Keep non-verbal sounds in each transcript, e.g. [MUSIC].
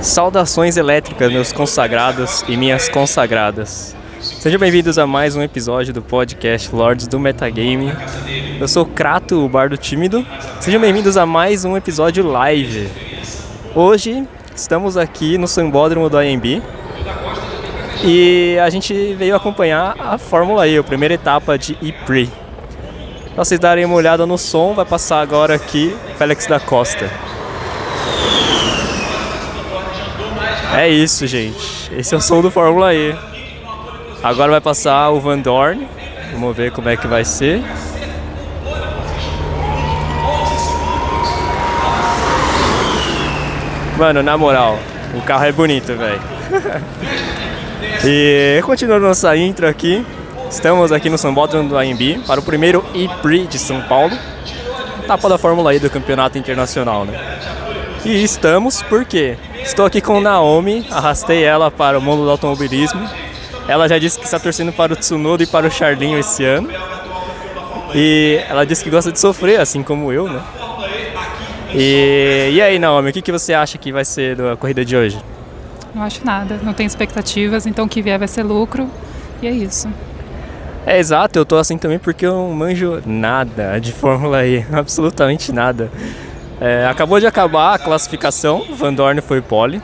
Saudações elétricas, meus consagrados e minhas consagradas. Sejam bem-vindos a mais um episódio do podcast Lords do Metagame. Eu sou Krato, o bardo tímido. Sejam bem-vindos a mais um episódio live. Hoje estamos aqui no Sambódromo do AMB e a gente veio acompanhar a Fórmula E, a primeira etapa de E-Prix. Pra vocês darem uma olhada no som, vai passar agora aqui Félix da Costa. É isso, gente. Esse é o som do Fórmula E. Agora vai passar o Van Dorn. Vamos ver como é que vai ser. Mano, na moral, o carro é bonito, velho. [LAUGHS] e continuando nossa intro aqui, estamos aqui no Sambódromo do AMB para o primeiro E-Prix de São Paulo, etapa da Fórmula E do Campeonato Internacional, né? E estamos porque estou aqui com Naomi, arrastei ela para o mundo do automobilismo. Ela já disse que está torcendo para o Tsunoda e para o Charlinho esse ano. E ela disse que gosta de sofrer, assim como eu, né? E, e aí, Naomi, o que, que você acha que vai ser da corrida de hoje? Não acho nada, não tenho expectativas, então o que vier vai ser lucro e é isso. É exato, eu tô assim também porque eu não manjo nada de Fórmula E, [LAUGHS] absolutamente nada. É, acabou de acabar a classificação, Van Dorn foi pole.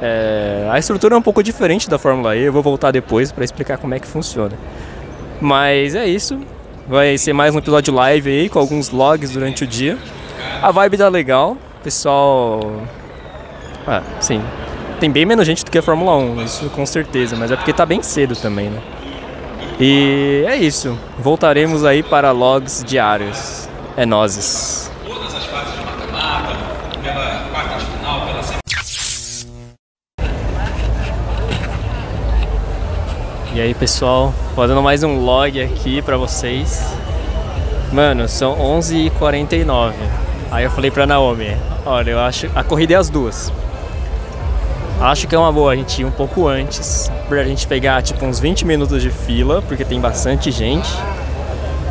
É, a estrutura é um pouco diferente da Fórmula E, eu vou voltar depois para explicar como é que funciona. Mas é isso, vai ser mais um episódio live aí com alguns logs durante o dia. A vibe tá legal, pessoal. Ah, sim. Tem bem menos gente do que a Fórmula 1, isso com certeza, mas é porque tá bem cedo também, né? E é isso. Voltaremos aí para logs diários. É nozes. E aí pessoal, fazendo mais um log aqui pra vocês. Mano, são 11h49. Aí eu falei pra Naomi, olha, eu acho. A corrida é as duas. Acho que é uma boa a gente ir um pouco antes, pra gente pegar tipo uns 20 minutos de fila, porque tem bastante gente.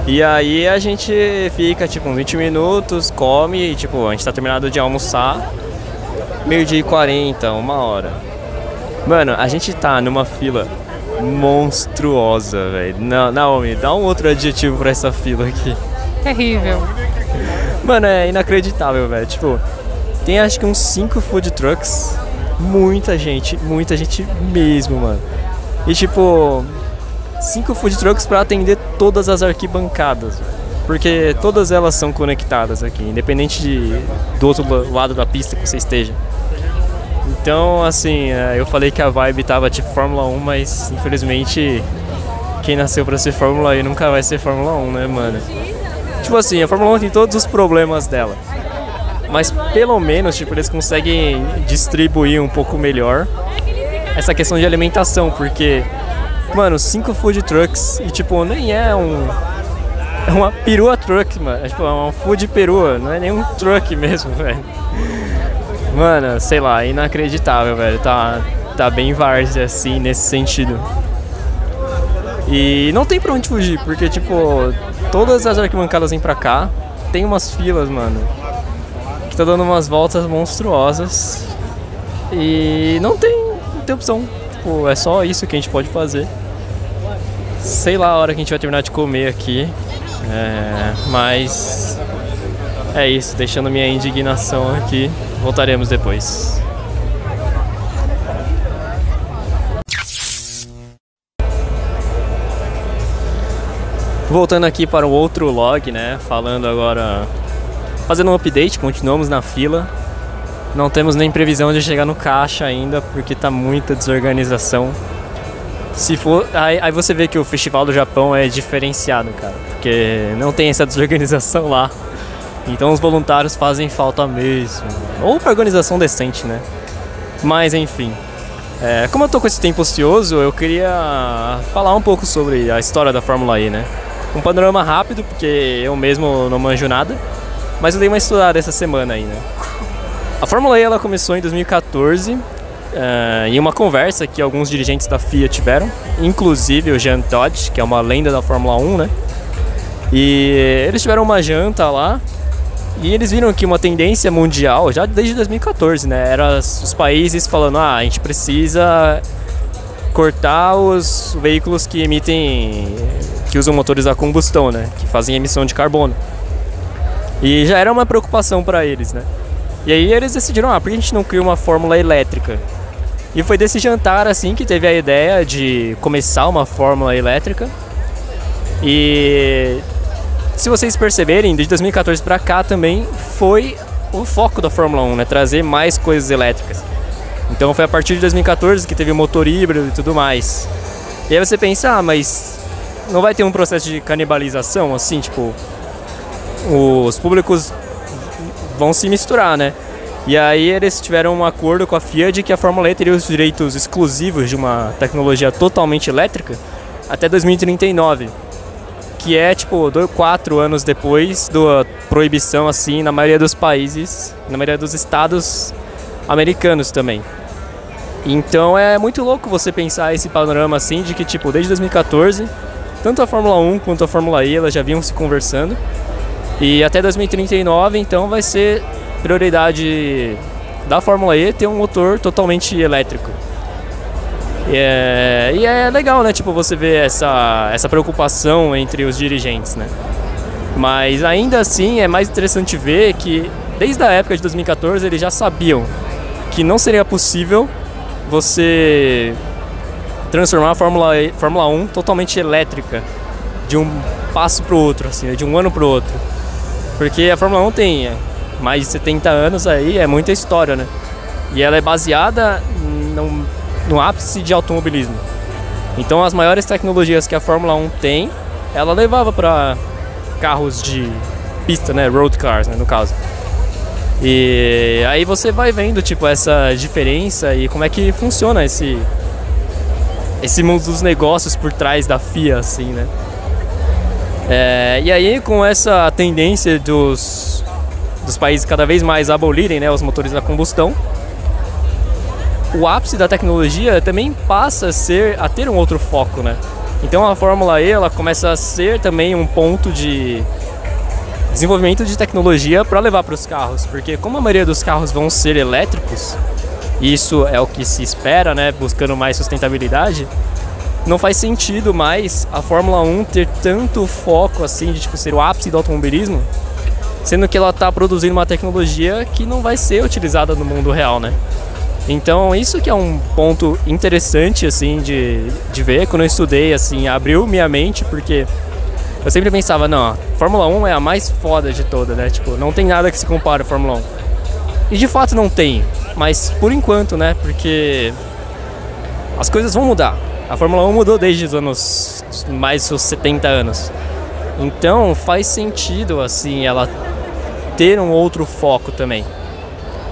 E aí a gente fica tipo uns 20 minutos, come e tipo, a gente tá terminado de almoçar, meio dia e 40, uma hora. Mano, a gente tá numa fila monstruosa, velho. Naomi, dá um outro adjetivo pra essa fila aqui. Terrível. Mano, é inacreditável, velho. Tipo, tem acho que uns 5 food trucks. Muita gente, muita gente mesmo, mano. E tipo, cinco food trucks para atender todas as arquibancadas. Porque todas elas são conectadas aqui, independente de, do outro lado da pista que você esteja. Então, assim, é, eu falei que a vibe tava tipo Fórmula 1, mas infelizmente quem nasceu para ser Fórmula E nunca vai ser Fórmula 1, né, mano? Tipo assim, a Fórmula 1 tem todos os problemas dela. Mas pelo menos, tipo, eles conseguem distribuir um pouco melhor essa questão de alimentação, porque, mano, cinco food trucks e, tipo, nem é um. É uma perua truck, mano. É, tipo, é uma food perua, não é nem um truck mesmo, [LAUGHS] velho. Mano, sei lá, inacreditável, velho. Tá, tá bem várzea, assim, nesse sentido. E não tem pra onde fugir, porque, tipo, todas as arquibancadas vêm pra cá. Tem umas filas, mano, que tá dando umas voltas monstruosas. E não tem, não tem opção. Tipo, é só isso que a gente pode fazer. Sei lá a hora que a gente vai terminar de comer aqui. É, mas é isso, deixando minha indignação aqui. Voltaremos depois. Voltando aqui para o outro log, né? Falando agora. Fazendo um update, continuamos na fila. Não temos nem previsão de chegar no caixa ainda, porque tá muita desorganização. Se for. Aí, aí você vê que o Festival do Japão é diferenciado, cara. Porque não tem essa desorganização lá. Então os voluntários fazem falta mesmo. Ou organização decente, né? Mas enfim. É, como eu tô com esse tempo ocioso, eu queria falar um pouco sobre a história da Fórmula E, né? Um panorama rápido, porque eu mesmo não manjo nada, mas eu dei uma estudada essa semana aí, né? A Fórmula E ela começou em 2014 uh, em uma conversa que alguns dirigentes da FIA tiveram, inclusive o Jean Todt, que é uma lenda da Fórmula 1, né? E eles tiveram uma janta lá E eles viram que uma tendência mundial, já desde 2014, né? Era os países falando, ah, a gente precisa cortar os veículos que emitem, que usam motores a combustão, né? Que fazem emissão de carbono. E já era uma preocupação para eles, né? E aí eles decidiram, ah, por que a gente não cria uma fórmula elétrica? E foi desse jantar assim que teve a ideia de começar uma fórmula elétrica. E se vocês perceberem, desde 2014 para cá também foi o foco da Fórmula 1, né? Trazer mais coisas elétricas. Então foi a partir de 2014 que teve o motor híbrido e tudo mais. E aí você pensa, ah, mas não vai ter um processo de canibalização, assim, tipo, os públicos vão se misturar, né? E aí eles tiveram um acordo com a FIA de que a Fórmula E teria os direitos exclusivos de uma tecnologia totalmente elétrica até 2039 que é tipo dois, quatro anos depois da proibição assim na maioria dos países, na maioria dos estados americanos também. Então é muito louco você pensar esse panorama assim de que tipo desde 2014 tanto a Fórmula 1 quanto a Fórmula E elas já vinham se conversando e até 2039 então vai ser prioridade da Fórmula E ter um motor totalmente elétrico. É, e é legal, né? Tipo, você ver essa, essa preocupação entre os dirigentes, né? Mas ainda assim é mais interessante ver que desde a época de 2014 eles já sabiam que não seria possível você transformar a Fórmula, Fórmula 1 totalmente elétrica de um passo para o outro, assim, de um ano para o outro. Porque a Fórmula 1 tem mais de 70 anos aí, é muita história, né? E ela é baseada num, no ápice de automobilismo. Então as maiores tecnologias que a Fórmula 1 tem, ela levava para carros de pista, né, road cars, né, no caso. E aí você vai vendo tipo essa diferença e como é que funciona esse esse mundo dos negócios por trás da FIA, assim, né? É, e aí com essa tendência dos dos países cada vez mais abolirem, né, os motores a combustão, o ápice da tecnologia também passa a ser a ter um outro foco, né? Então a Fórmula E ela começa a ser também um ponto de desenvolvimento de tecnologia para levar para os carros, porque como a maioria dos carros vão ser elétricos, isso é o que se espera, né, buscando mais sustentabilidade, não faz sentido mais a Fórmula 1 ter tanto foco assim de tipo ser o ápice do automobilismo, sendo que ela está produzindo uma tecnologia que não vai ser utilizada no mundo real, né? Então isso que é um ponto interessante assim de, de ver. Quando eu estudei assim abriu minha mente porque eu sempre pensava não Fórmula 1 é a mais foda de toda né? Tipo não tem nada que se compare à Fórmula 1 e de fato não tem. Mas por enquanto né? Porque as coisas vão mudar. A Fórmula 1 mudou desde os anos mais os 70 anos. Então faz sentido assim ela ter um outro foco também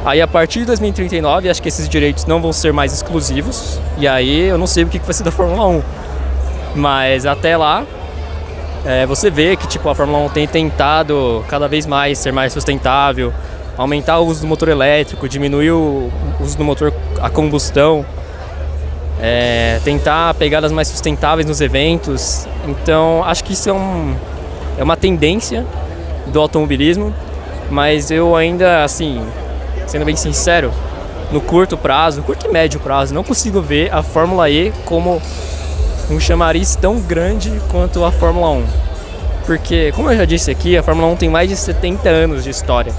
Aí a partir de 2039, acho que esses direitos não vão ser mais exclusivos. E aí eu não sei o que vai ser da Fórmula 1. Mas até lá, é, você vê que tipo, a Fórmula 1 tem tentado cada vez mais ser mais sustentável, aumentar o uso do motor elétrico, diminuir o uso do motor a combustão, é, tentar pegadas mais sustentáveis nos eventos. Então acho que isso é, um, é uma tendência do automobilismo, mas eu ainda assim sendo bem sincero, no curto prazo, curto e médio prazo, não consigo ver a Fórmula E como um chamariz tão grande quanto a Fórmula 1. Porque, como eu já disse aqui, a Fórmula 1 tem mais de 70 anos de história.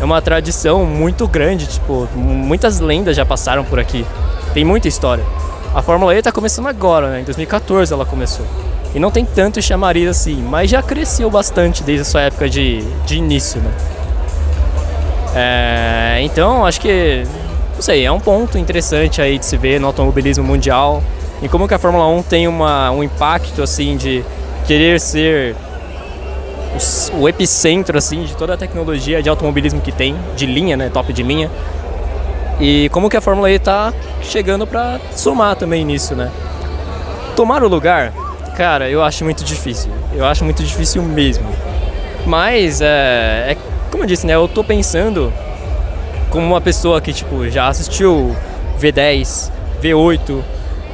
É uma tradição muito grande, tipo, muitas lendas já passaram por aqui. Tem muita história. A Fórmula E está começando agora, né? Em 2014 ela começou. E não tem tanto chamariz assim, mas já cresceu bastante desde a sua época de, de início, né? É, então, acho que, não sei, é um ponto interessante aí de se ver no automobilismo mundial e como que a Fórmula 1 tem uma, um impacto, assim, de querer ser o, o epicentro, assim, de toda a tecnologia de automobilismo que tem, de linha, né, top de linha. E como que a Fórmula E está chegando para somar também nisso, né? Tomar o lugar, cara, eu acho muito difícil. Eu acho muito difícil mesmo. Mas é, é como eu disse, né? Eu tô pensando como uma pessoa que, tipo, já assistiu V10, V8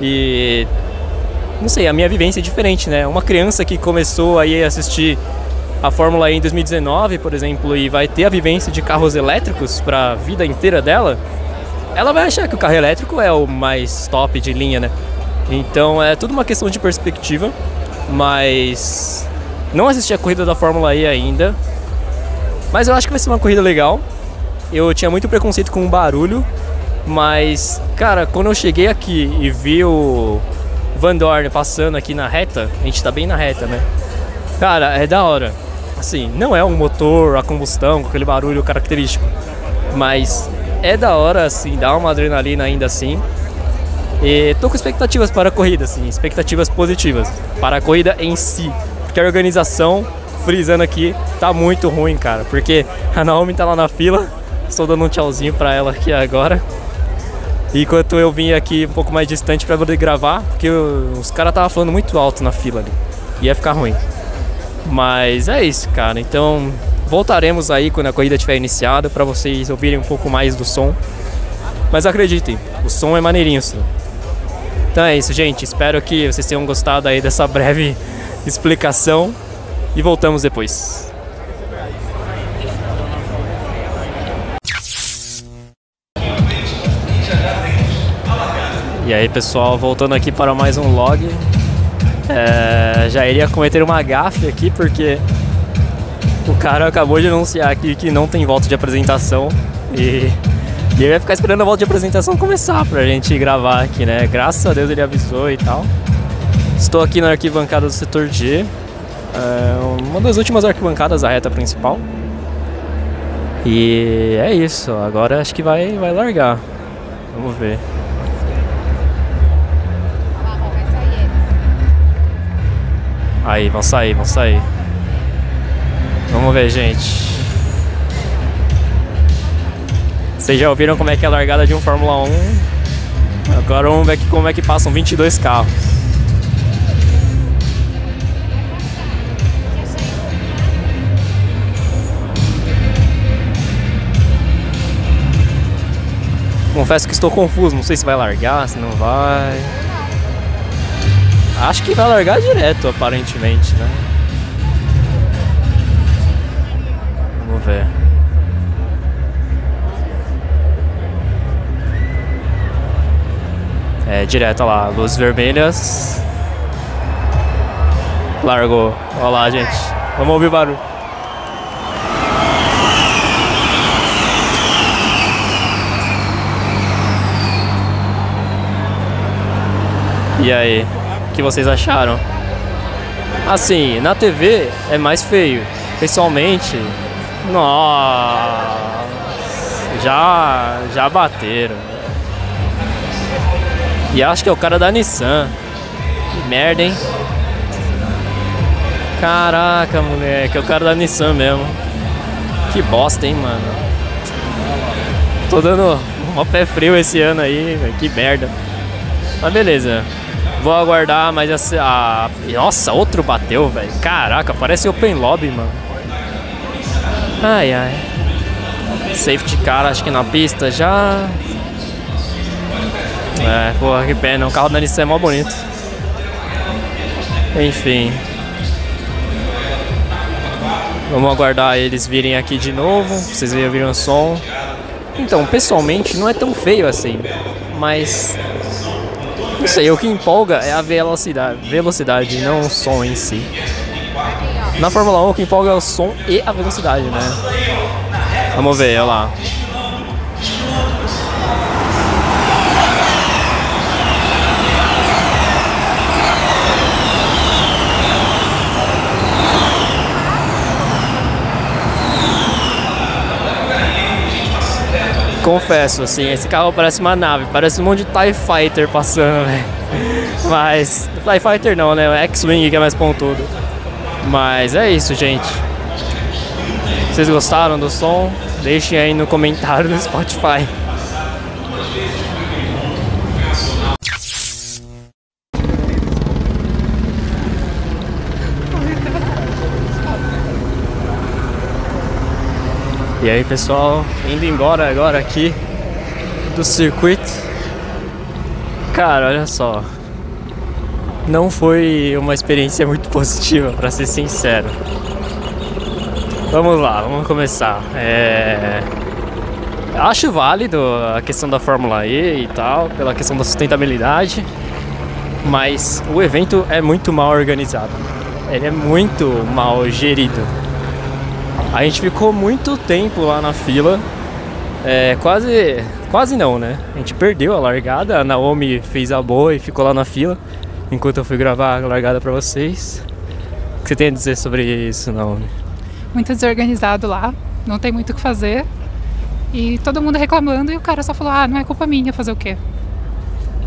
e... Não sei, a minha vivência é diferente, né? Uma criança que começou aí a assistir a Fórmula E em 2019, por exemplo, e vai ter a vivência de carros elétricos para a vida inteira dela, ela vai achar que o carro elétrico é o mais top de linha, né? Então é tudo uma questão de perspectiva, mas não assisti a corrida da Fórmula E ainda, mas eu acho que vai ser uma corrida legal. Eu tinha muito preconceito com o barulho, mas cara, quando eu cheguei aqui e vi o Van Dorn passando aqui na reta, a gente tá bem na reta, né? Cara, é da hora. Assim, não é um motor a combustão com aquele barulho característico, mas é da hora, assim, dá uma adrenalina ainda assim. E tô com expectativas para a corrida, assim, expectativas positivas para a corrida em si. Porque a organização, frisando aqui, tá muito ruim, cara. Porque a Naomi tá lá na fila, estou dando um tchauzinho para ela aqui agora. Enquanto eu vim aqui um pouco mais distante para poder gravar, porque os caras estavam falando muito alto na fila ali. Ia ficar ruim. Mas é isso, cara. Então voltaremos aí quando a corrida estiver iniciada para vocês ouvirem um pouco mais do som. Mas acreditem, o som é maneirinho sim. Então é isso, gente. Espero que vocês tenham gostado aí dessa breve [LAUGHS] explicação e voltamos depois. E aí, pessoal, voltando aqui para mais um log. É, já iria cometer uma gafe aqui porque o cara acabou de anunciar aqui que não tem volta de apresentação e, e ele vai ficar esperando a volta de apresentação começar pra gente gravar aqui, né? Graças a Deus ele avisou e tal. Estou aqui na arquibancada do setor G, é uma das últimas arquibancadas da reta principal. E é isso, agora acho que vai, vai largar. Vamos ver. Aí, vão sair, vão sair. Vamos ver, gente. Vocês já ouviram como é que é a largada de um Fórmula 1? Agora vamos ver como é que passam 22 carros. Confesso que estou confuso, não sei se vai largar, se não vai. Acho que vai largar direto, aparentemente, né? Vamos ver. É, direto, olha lá, luzes vermelhas. Largou. Olha lá, gente. Vamos ouvir o barulho. E aí? que vocês acharam? Assim, na TV é mais feio. Pessoalmente, nossa, já, já bateram. E acho que é o cara da Nissan. Que merda, hein? Caraca, moleque, é o cara da Nissan mesmo. Que bosta, hein, mano. Tô dando [LAUGHS] um pé frio esse ano aí, que merda. Mas beleza. Vou aguardar, mas a, a... Nossa, outro bateu, velho. Caraca, parece open lobby, mano. Ai, ai. Safety car, acho que na pista já. É, porra, que pena. O carro da Nissan é mó bonito. Enfim. Vamos aguardar eles virem aqui de novo. Vocês ouviram o som. Então, pessoalmente, não é tão feio assim. Mas não sei, o que empolga é a velocidade, velocidade, não o som em si. Na Fórmula 1 o que empolga é o som e a velocidade, né? Vamos ver, olha lá. Confesso, assim, esse carro parece uma nave, parece um monte de TIE Fighter passando, [LAUGHS] velho. Mas, TIE Fighter não, né? X-Wing que é mais pontudo. Mas é isso, gente. Vocês gostaram do som? Deixem aí no comentário do Spotify. E aí pessoal, indo embora agora aqui do circuito. Cara, olha só. Não foi uma experiência muito [LAUGHS] positiva, para ser sincero. Vamos lá, vamos começar. É... Acho válido a questão da Fórmula E e tal, pela questão da sustentabilidade, mas o evento é muito mal organizado. Ele é muito mal gerido. A gente ficou muito tempo lá na fila, é, quase, quase não, né? A gente perdeu a largada, a Naomi fez a boa e ficou lá na fila, enquanto eu fui gravar a largada para vocês. O que você tem a dizer sobre isso, Naomi? Muito desorganizado lá, não tem muito o que fazer. E todo mundo reclamando e o cara só falou: ah, não é culpa minha fazer o quê?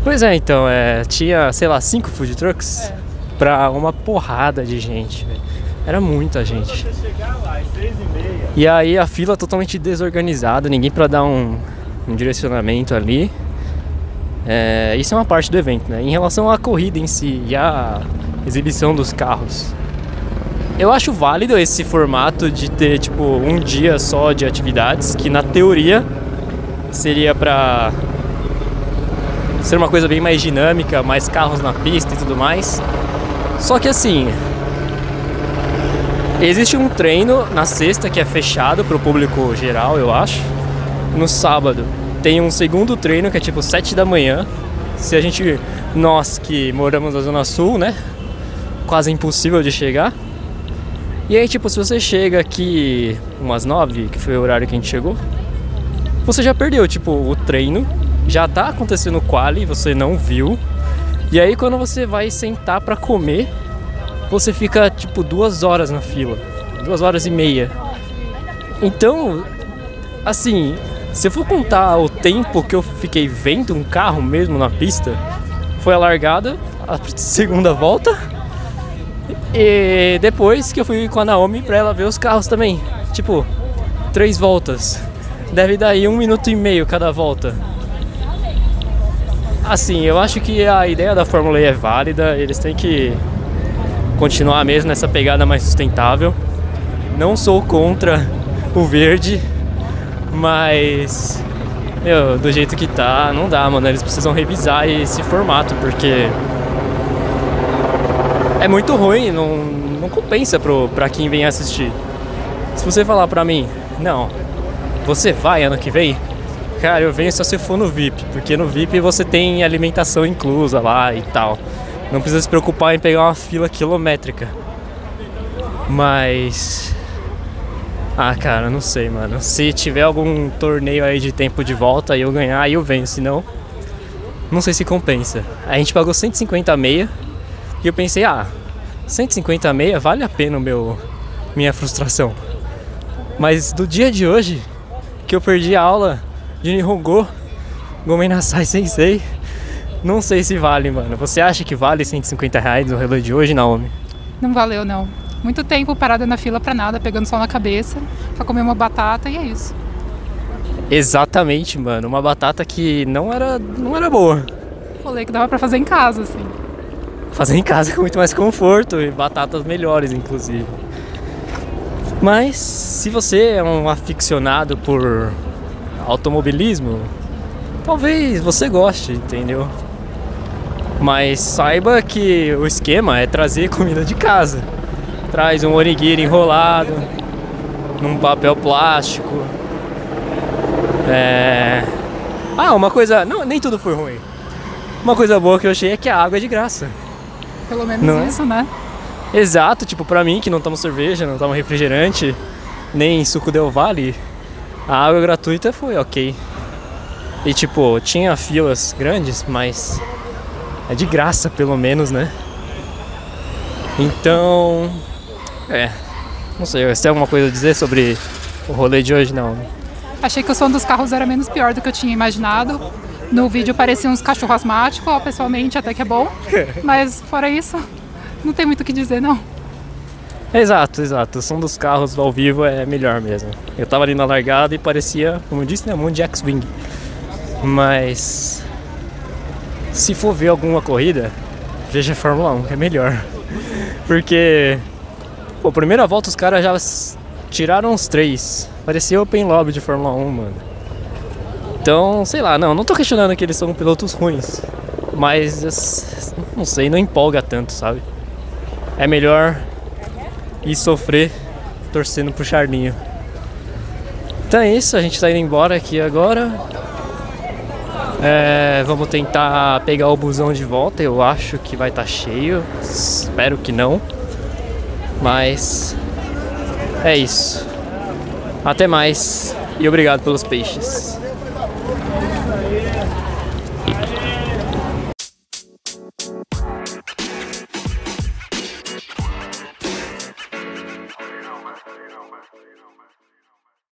Pois é, então, é, tinha, sei lá, cinco food trucks é. pra uma porrada de gente. Era muita gente. E aí a fila totalmente desorganizada, ninguém para dar um, um, direcionamento ali. É, isso é uma parte do evento, né? Em relação à corrida em si e à exibição dos carros, eu acho válido esse formato de ter tipo um dia só de atividades, que na teoria seria para ser uma coisa bem mais dinâmica, mais carros na pista e tudo mais. Só que assim, existe um treino na sexta que é fechado para o público geral, eu acho. No sábado tem um segundo treino que é tipo 7 da manhã. Se a gente, nós que moramos na Zona Sul, né? Quase impossível de chegar. E aí, tipo, se você chega aqui umas nove, que foi o horário que a gente chegou, você já perdeu, tipo, o treino, já tá acontecendo o quali, você não viu. E aí, quando você vai sentar para comer, você fica, tipo, duas horas na fila, duas horas e meia. Então, assim, se eu for contar o tempo que eu fiquei vendo um carro mesmo na pista, foi a largada, a segunda volta e depois que eu fui com a Naomi pra ela ver os carros também. Tipo, três voltas. Deve dar aí um minuto e meio cada volta. Assim, eu acho que a ideia da Fórmula E é válida, eles têm que continuar mesmo nessa pegada mais sustentável. Não sou contra o verde, mas meu, do jeito que tá, não dá, mano. Eles precisam revisar esse formato, porque é muito ruim, não, não compensa pro, pra quem vem assistir. Se você falar pra mim, não, você vai ano que vem? Cara, eu venho só se for no VIP, porque no VIP você tem alimentação inclusa lá e tal. Não precisa se preocupar em pegar uma fila quilométrica. Mas. Ah, cara, não sei, mano. Se tiver algum torneio aí de tempo de volta e eu ganhar, aí eu venho. Se não, não sei se compensa. A gente pagou 150 meia e eu pensei, ah, 150 meia vale a pena o meu minha frustração. Mas do dia de hoje, que eu perdi a aula de Nihongo, Gomen Nasai Sensei, não sei se vale, mano. Você acha que vale 150 reais no relógio de hoje, Naomi? Não valeu, não. Muito tempo parada na fila pra nada, pegando sol na cabeça, pra comer uma batata e é isso. Exatamente, mano. Uma batata que não era, não era boa. Falei que dava pra fazer em casa, assim fazer em casa [LAUGHS] com muito mais conforto e batatas melhores, inclusive. Mas se você é um aficionado por automobilismo, talvez você goste, entendeu? Mas saiba que o esquema é trazer comida de casa. Traz um onigiri enrolado num papel plástico. É... Ah, uma coisa. Não, nem tudo foi ruim. Uma coisa boa que eu achei é que a água é de graça. Pelo menos não é? isso, né? Exato, tipo, pra mim que não tomo cerveja, não tomo refrigerante, nem suco Del Vale, a água gratuita foi ok. E tipo, tinha filas grandes, mas é de graça pelo menos, né? Então, é, não sei, você tem alguma coisa a dizer sobre o rolê de hoje? Não. Achei que o som dos carros era menos pior do que eu tinha imaginado. No vídeo pareciam uns cachorros asmáticos, pessoalmente até que é bom. [LAUGHS] Mas fora isso, não tem muito o que dizer não. Exato, exato. O som dos carros ao vivo é melhor mesmo. Eu tava ali na largada e parecia, como eu disse, né, um monte de X-Wing. Mas se for ver alguma corrida, veja a Fórmula 1, que é melhor. [LAUGHS] Porque, pô, primeira volta os caras já tiraram os três. Parecia Open Lobby de Fórmula 1, mano. Então, sei lá, não, não tô questionando que eles são pilotos ruins, mas não sei, não empolga tanto, sabe? É melhor ir sofrer torcendo pro Charlinho. Então é isso, a gente tá indo embora aqui agora. É, vamos tentar pegar o busão de volta. Eu acho que vai estar tá cheio. Espero que não. Mas é isso. Até mais e obrigado pelos peixes.